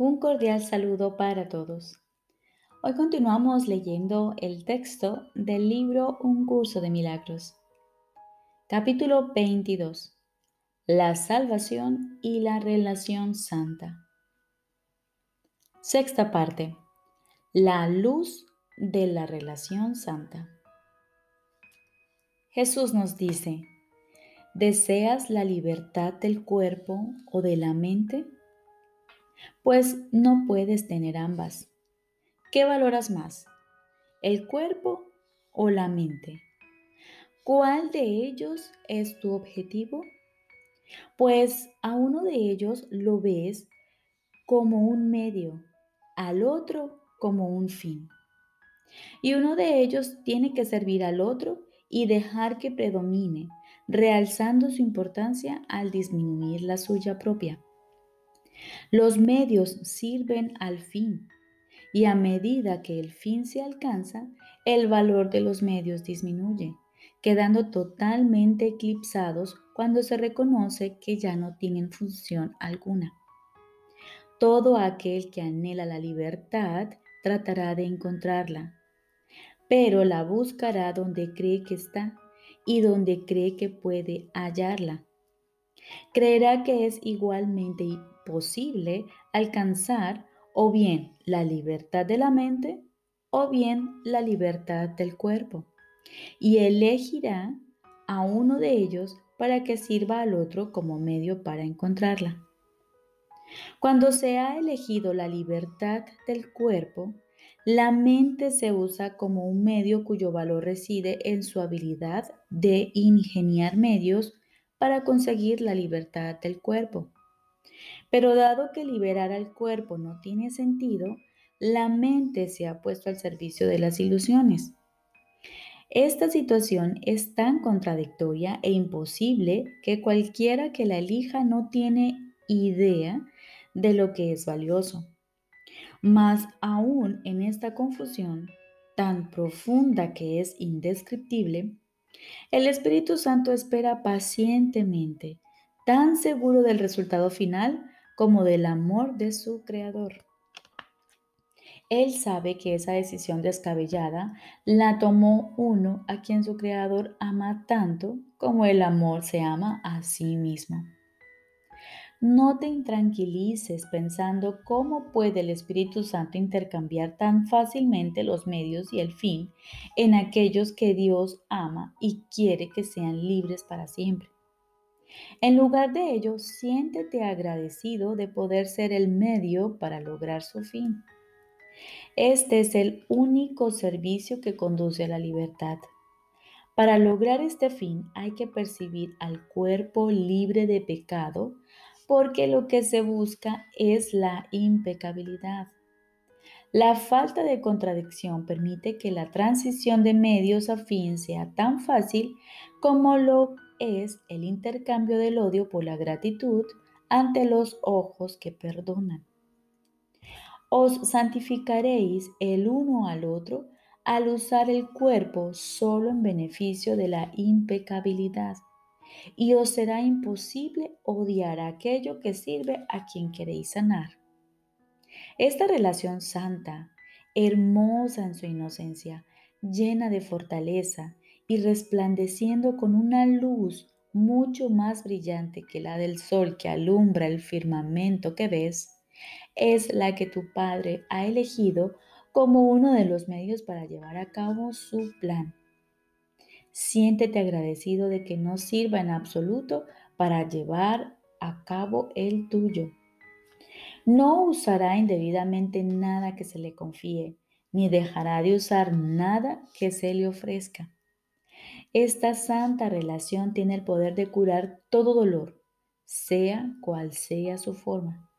Un cordial saludo para todos. Hoy continuamos leyendo el texto del libro Un curso de milagros. Capítulo 22. La salvación y la relación santa. Sexta parte. La luz de la relación santa. Jesús nos dice, ¿deseas la libertad del cuerpo o de la mente? Pues no puedes tener ambas. ¿Qué valoras más? ¿El cuerpo o la mente? ¿Cuál de ellos es tu objetivo? Pues a uno de ellos lo ves como un medio, al otro como un fin. Y uno de ellos tiene que servir al otro y dejar que predomine, realzando su importancia al disminuir la suya propia. Los medios sirven al fin y a medida que el fin se alcanza, el valor de los medios disminuye, quedando totalmente eclipsados cuando se reconoce que ya no tienen función alguna. Todo aquel que anhela la libertad tratará de encontrarla, pero la buscará donde cree que está y donde cree que puede hallarla. Creerá que es igualmente posible alcanzar o bien la libertad de la mente o bien la libertad del cuerpo. Y elegirá a uno de ellos para que sirva al otro como medio para encontrarla. Cuando se ha elegido la libertad del cuerpo, la mente se usa como un medio cuyo valor reside en su habilidad de ingeniar medios para conseguir la libertad del cuerpo. Pero dado que liberar al cuerpo no tiene sentido, la mente se ha puesto al servicio de las ilusiones. Esta situación es tan contradictoria e imposible que cualquiera que la elija no tiene idea de lo que es valioso. Mas aún en esta confusión tan profunda que es indescriptible, el Espíritu Santo espera pacientemente, tan seguro del resultado final como del amor de su creador. Él sabe que esa decisión descabellada la tomó uno a quien su creador ama tanto como el amor se ama a sí mismo. No te intranquilices pensando cómo puede el Espíritu Santo intercambiar tan fácilmente los medios y el fin en aquellos que Dios ama y quiere que sean libres para siempre. En lugar de ello, siéntete agradecido de poder ser el medio para lograr su fin. Este es el único servicio que conduce a la libertad. Para lograr este fin hay que percibir al cuerpo libre de pecado porque lo que se busca es la impecabilidad. La falta de contradicción permite que la transición de medios a fin sea tan fácil como lo es el intercambio del odio por la gratitud ante los ojos que perdonan. Os santificaréis el uno al otro al usar el cuerpo solo en beneficio de la impecabilidad, y os será imposible odiar aquello que sirve a quien queréis sanar. Esta relación santa, hermosa en su inocencia, llena de fortaleza, y resplandeciendo con una luz mucho más brillante que la del sol que alumbra el firmamento que ves, es la que tu Padre ha elegido como uno de los medios para llevar a cabo su plan. Siéntete agradecido de que no sirva en absoluto para llevar a cabo el tuyo. No usará indebidamente nada que se le confíe, ni dejará de usar nada que se le ofrezca. Esta santa relación tiene el poder de curar todo dolor, sea cual sea su forma.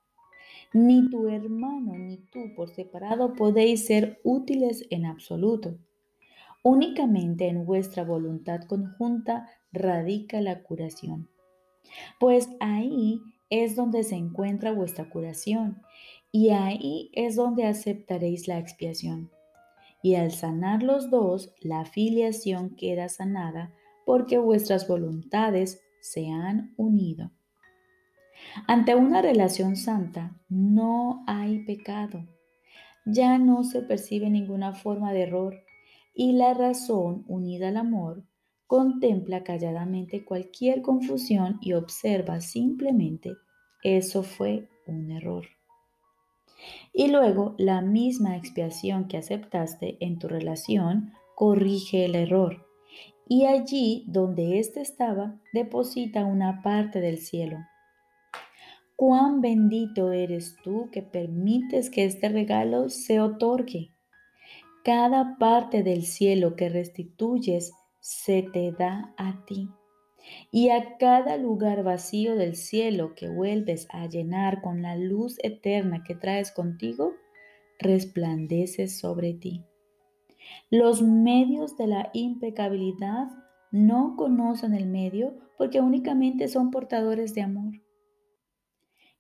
Ni tu hermano ni tú por separado podéis ser útiles en absoluto. Únicamente en vuestra voluntad conjunta radica la curación. Pues ahí es donde se encuentra vuestra curación y ahí es donde aceptaréis la expiación y al sanar los dos, la filiación queda sanada porque vuestras voluntades se han unido. Ante una relación santa no hay pecado. Ya no se percibe ninguna forma de error y la razón unida al amor contempla calladamente cualquier confusión y observa simplemente eso fue un error. Y luego la misma expiación que aceptaste en tu relación corrige el error. Y allí donde éste estaba, deposita una parte del cielo. Cuán bendito eres tú que permites que este regalo se otorgue. Cada parte del cielo que restituyes se te da a ti. Y a cada lugar vacío del cielo que vuelves a llenar con la luz eterna que traes contigo, resplandece sobre ti. Los medios de la impecabilidad no conocen el medio porque únicamente son portadores de amor.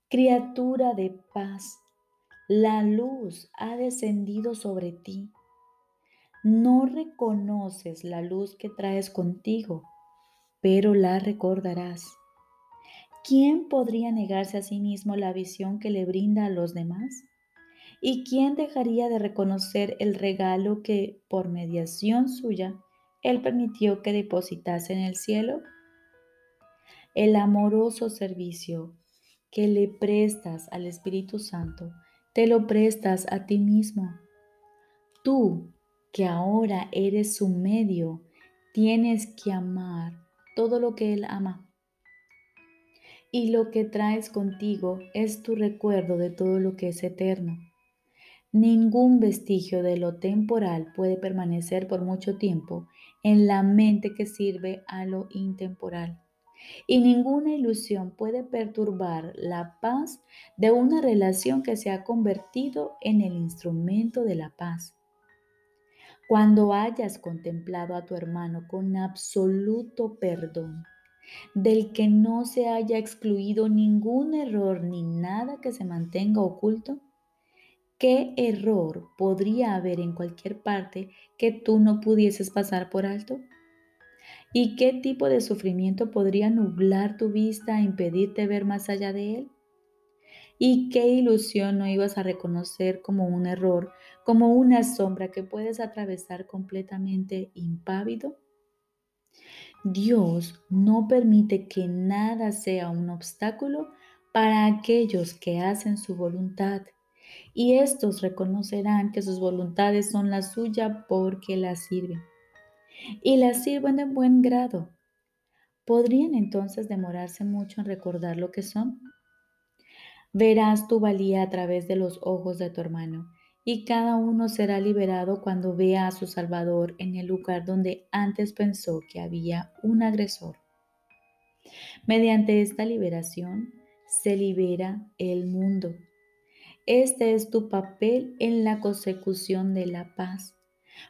Criatura de paz, la luz ha descendido sobre ti. No reconoces la luz que traes contigo pero la recordarás. ¿Quién podría negarse a sí mismo la visión que le brinda a los demás? ¿Y quién dejaría de reconocer el regalo que, por mediación suya, Él permitió que depositase en el cielo? El amoroso servicio que le prestas al Espíritu Santo, te lo prestas a ti mismo. Tú, que ahora eres su medio, tienes que amar todo lo que Él ama. Y lo que traes contigo es tu recuerdo de todo lo que es eterno. Ningún vestigio de lo temporal puede permanecer por mucho tiempo en la mente que sirve a lo intemporal. Y ninguna ilusión puede perturbar la paz de una relación que se ha convertido en el instrumento de la paz. Cuando hayas contemplado a tu hermano con absoluto perdón, del que no se haya excluido ningún error ni nada que se mantenga oculto, ¿qué error podría haber en cualquier parte que tú no pudieses pasar por alto? ¿Y qué tipo de sufrimiento podría nublar tu vista e impedirte ver más allá de él? ¿Y qué ilusión no ibas a reconocer como un error, como una sombra que puedes atravesar completamente impávido? Dios no permite que nada sea un obstáculo para aquellos que hacen su voluntad. Y estos reconocerán que sus voluntades son la suya porque la sirven. Y la sirven de buen grado. ¿Podrían entonces demorarse mucho en recordar lo que son? Verás tu valía a través de los ojos de tu hermano, y cada uno será liberado cuando vea a su Salvador en el lugar donde antes pensó que había un agresor. Mediante esta liberación se libera el mundo. Este es tu papel en la consecución de la paz,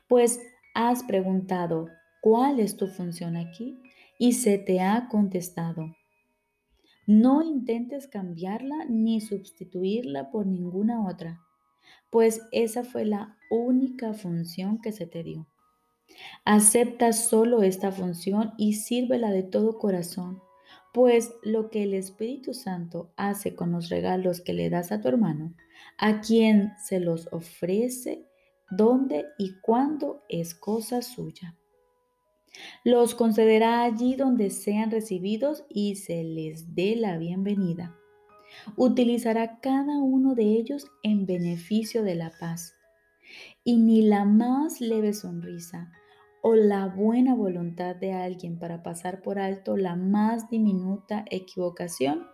pues has preguntado, ¿cuál es tu función aquí? Y se te ha contestado, no intentes cambiarla ni sustituirla por ninguna otra, pues esa fue la única función que se te dio. Acepta solo esta función y sírvela de todo corazón, pues lo que el Espíritu Santo hace con los regalos que le das a tu hermano, a quien se los ofrece, dónde y cuándo es cosa suya. Los concederá allí donde sean recibidos y se les dé la bienvenida. Utilizará cada uno de ellos en beneficio de la paz. Y ni la más leve sonrisa o la buena voluntad de alguien para pasar por alto la más diminuta equivocación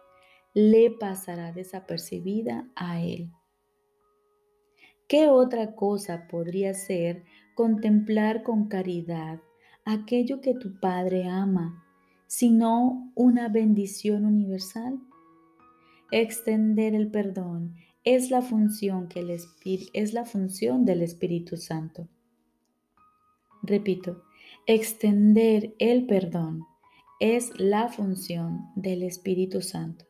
le pasará desapercibida a él. ¿Qué otra cosa podría ser contemplar con caridad aquello que tu Padre ama, sino una bendición universal. Extender el perdón es la función, que el es la función del Espíritu Santo. Repito, extender el perdón es la función del Espíritu Santo.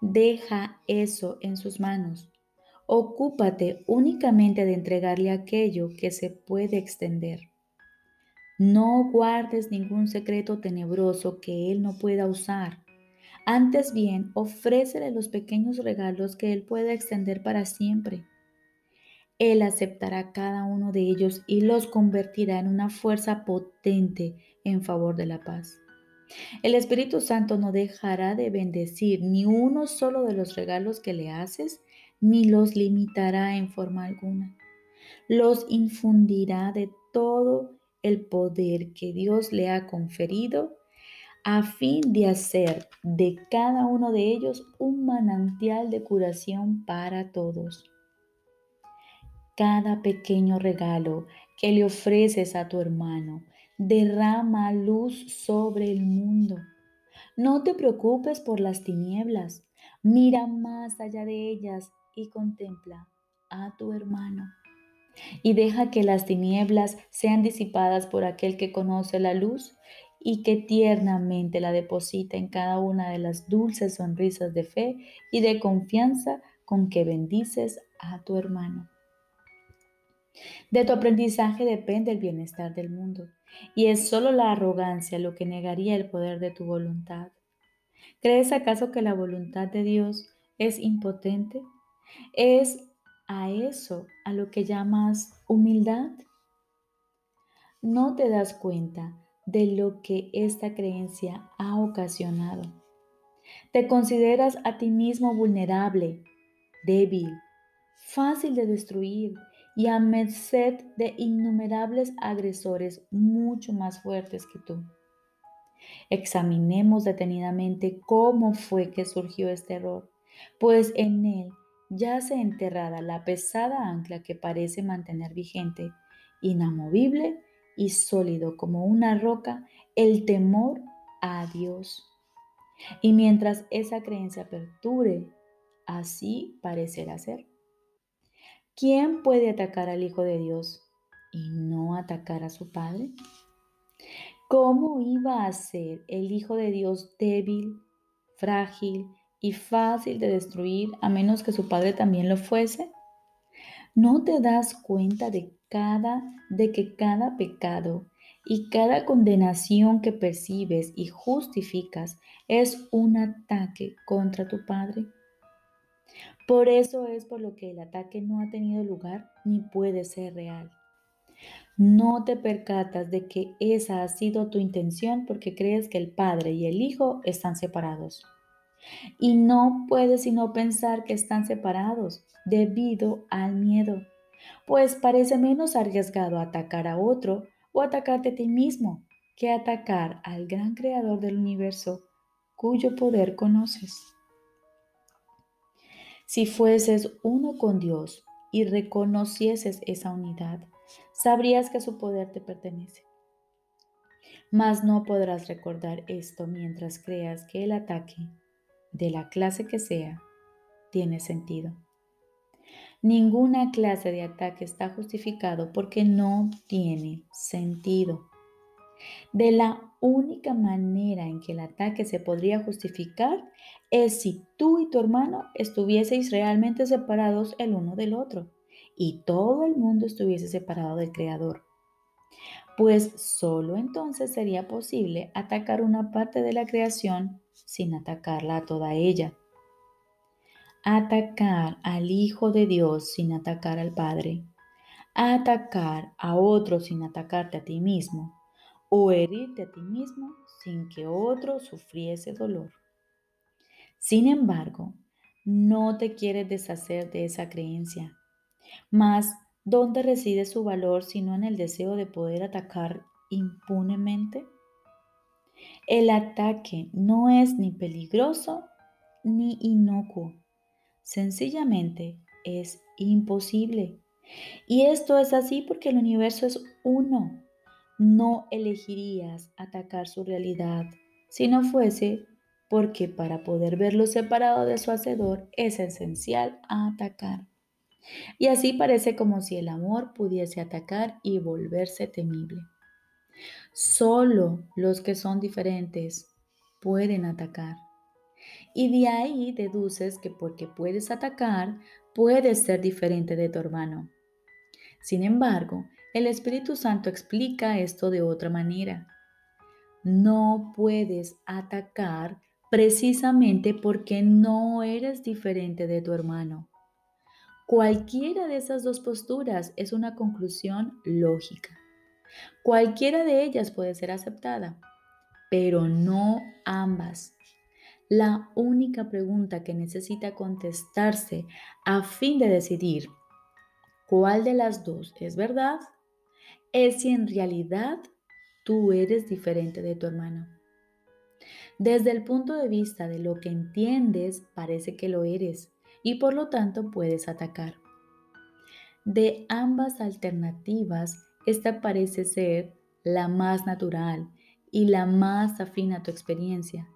Deja eso en sus manos. Ocúpate únicamente de entregarle aquello que se puede extender. No guardes ningún secreto tenebroso que Él no pueda usar. Antes bien, ofrécele los pequeños regalos que Él puede extender para siempre. Él aceptará cada uno de ellos y los convertirá en una fuerza potente en favor de la paz. El Espíritu Santo no dejará de bendecir ni uno solo de los regalos que le haces, ni los limitará en forma alguna. Los infundirá de todo el poder que Dios le ha conferido a fin de hacer de cada uno de ellos un manantial de curación para todos. Cada pequeño regalo que le ofreces a tu hermano derrama luz sobre el mundo. No te preocupes por las tinieblas, mira más allá de ellas y contempla a tu hermano. Y deja que las tinieblas sean disipadas por aquel que conoce la luz y que tiernamente la deposita en cada una de las dulces sonrisas de fe y de confianza con que bendices a tu hermano. De tu aprendizaje depende el bienestar del mundo, y es solo la arrogancia lo que negaría el poder de tu voluntad. ¿Crees acaso que la voluntad de Dios es impotente? ¿Es a eso a lo que llamas humildad? No te das cuenta de lo que esta creencia ha ocasionado. Te consideras a ti mismo vulnerable, débil, fácil de destruir y a merced de innumerables agresores mucho más fuertes que tú. Examinemos detenidamente cómo fue que surgió este error, pues en él yace enterrada la pesada ancla que parece mantener vigente, inamovible y sólido como una roca el temor a Dios. Y mientras esa creencia perdure, así parecerá ser. ¿Quién puede atacar al Hijo de Dios y no atacar a su Padre? ¿Cómo iba a ser el Hijo de Dios débil, frágil y fácil de destruir a menos que su Padre también lo fuese? ¿No te das cuenta de cada de que cada pecado y cada condenación que percibes y justificas es un ataque contra tu Padre. Por eso es por lo que el ataque no ha tenido lugar ni puede ser real. No te percatas de que esa ha sido tu intención porque crees que el Padre y el Hijo están separados. Y no puedes sino pensar que están separados debido al miedo pues parece menos arriesgado atacar a otro o atacarte a ti mismo que atacar al gran creador del universo cuyo poder conoces. Si fueses uno con Dios y reconocieses esa unidad, sabrías que su poder te pertenece. Mas no podrás recordar esto mientras creas que el ataque, de la clase que sea, tiene sentido. Ninguna clase de ataque está justificado porque no tiene sentido. De la única manera en que el ataque se podría justificar es si tú y tu hermano estuvieseis realmente separados el uno del otro y todo el mundo estuviese separado del Creador. Pues solo entonces sería posible atacar una parte de la creación sin atacarla a toda ella atacar al Hijo de Dios sin atacar al Padre, atacar a otro sin atacarte a ti mismo, o herirte a ti mismo sin que otro sufriese dolor. Sin embargo, no te quieres deshacer de esa creencia. Mas, ¿dónde reside su valor sino en el deseo de poder atacar impunemente? El ataque no es ni peligroso ni inocuo Sencillamente es imposible. Y esto es así porque el universo es uno. No elegirías atacar su realidad si no fuese porque para poder verlo separado de su hacedor es esencial atacar. Y así parece como si el amor pudiese atacar y volverse temible. Solo los que son diferentes pueden atacar. Y de ahí deduces que porque puedes atacar, puedes ser diferente de tu hermano. Sin embargo, el Espíritu Santo explica esto de otra manera. No puedes atacar precisamente porque no eres diferente de tu hermano. Cualquiera de esas dos posturas es una conclusión lógica. Cualquiera de ellas puede ser aceptada, pero no ambas. La única pregunta que necesita contestarse a fin de decidir cuál de las dos es verdad es si en realidad tú eres diferente de tu hermano. Desde el punto de vista de lo que entiendes, parece que lo eres y por lo tanto puedes atacar. De ambas alternativas, esta parece ser la más natural y la más afín a tu experiencia.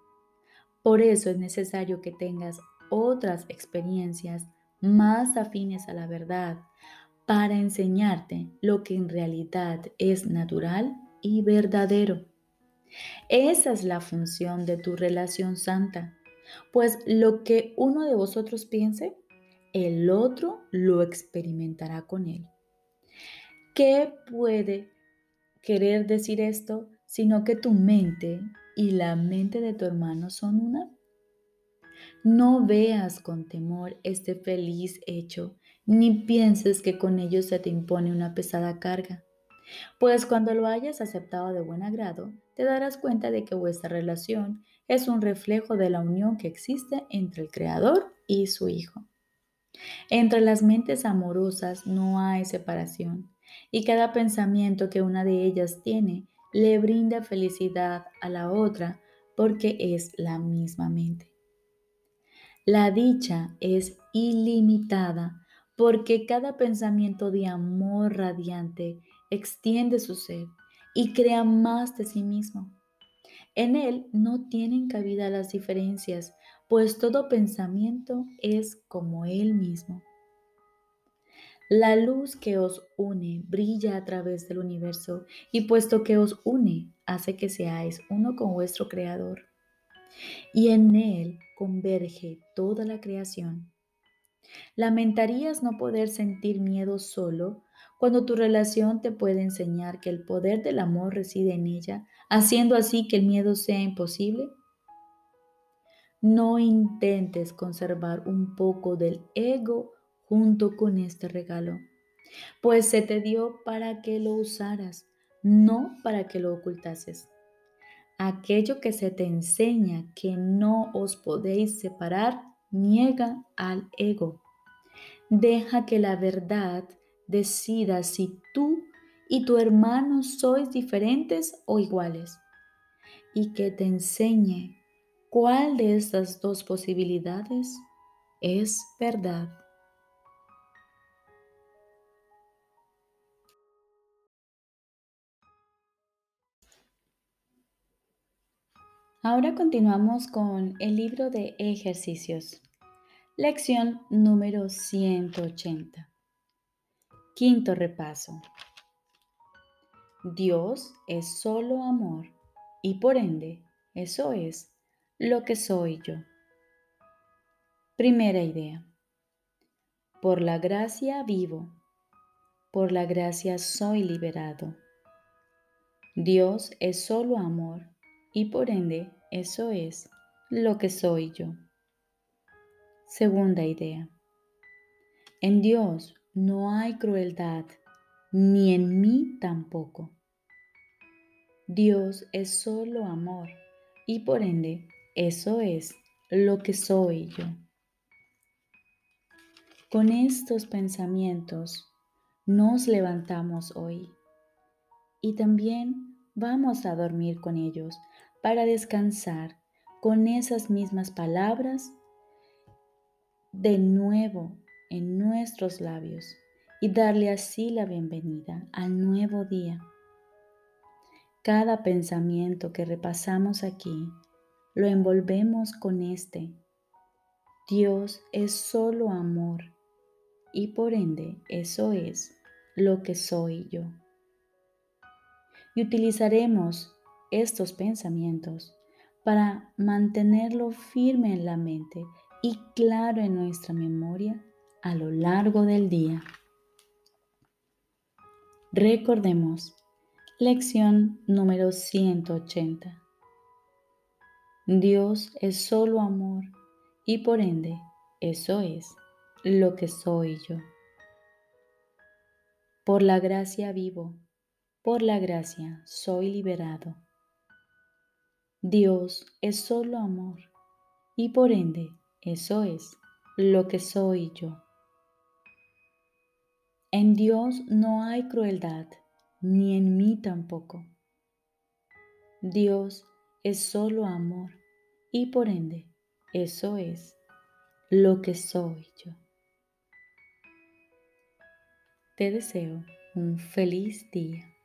Por eso es necesario que tengas otras experiencias más afines a la verdad para enseñarte lo que en realidad es natural y verdadero. Esa es la función de tu relación santa, pues lo que uno de vosotros piense, el otro lo experimentará con él. ¿Qué puede querer decir esto sino que tu mente y la mente de tu hermano son una? No veas con temor este feliz hecho, ni pienses que con ello se te impone una pesada carga. Pues cuando lo hayas aceptado de buen agrado, te darás cuenta de que vuestra relación es un reflejo de la unión que existe entre el Creador y su Hijo. Entre las mentes amorosas no hay separación y cada pensamiento que una de ellas tiene le brinda felicidad a la otra porque es la misma mente. La dicha es ilimitada porque cada pensamiento de amor radiante extiende su ser y crea más de sí mismo. En él no tienen cabida las diferencias, pues todo pensamiento es como él mismo. La luz que os une brilla a través del universo y puesto que os une, hace que seáis uno con vuestro Creador. Y en Él converge toda la creación. Lamentarías no poder sentir miedo solo cuando tu relación te puede enseñar que el poder del amor reside en ella, haciendo así que el miedo sea imposible. No intentes conservar un poco del ego junto con este regalo, pues se te dio para que lo usaras, no para que lo ocultases. Aquello que se te enseña que no os podéis separar, niega al ego. Deja que la verdad decida si tú y tu hermano sois diferentes o iguales y que te enseñe cuál de estas dos posibilidades es verdad. Ahora continuamos con el libro de ejercicios. Lección número 180. Quinto repaso. Dios es solo amor y por ende eso es lo que soy yo. Primera idea. Por la gracia vivo, por la gracia soy liberado. Dios es solo amor y por ende eso es lo que soy yo. Segunda idea. En Dios no hay crueldad, ni en mí tampoco. Dios es solo amor y por ende eso es lo que soy yo. Con estos pensamientos nos levantamos hoy y también vamos a dormir con ellos para descansar con esas mismas palabras de nuevo en nuestros labios y darle así la bienvenida al nuevo día. Cada pensamiento que repasamos aquí lo envolvemos con este. Dios es solo amor y por ende eso es lo que soy yo. Y utilizaremos estos pensamientos para mantenerlo firme en la mente y claro en nuestra memoria a lo largo del día. Recordemos, lección número 180. Dios es solo amor y por ende eso es lo que soy yo. Por la gracia vivo, por la gracia soy liberado. Dios es solo amor y por ende eso es lo que soy yo. En Dios no hay crueldad, ni en mí tampoco. Dios es solo amor y por ende eso es lo que soy yo. Te deseo un feliz día.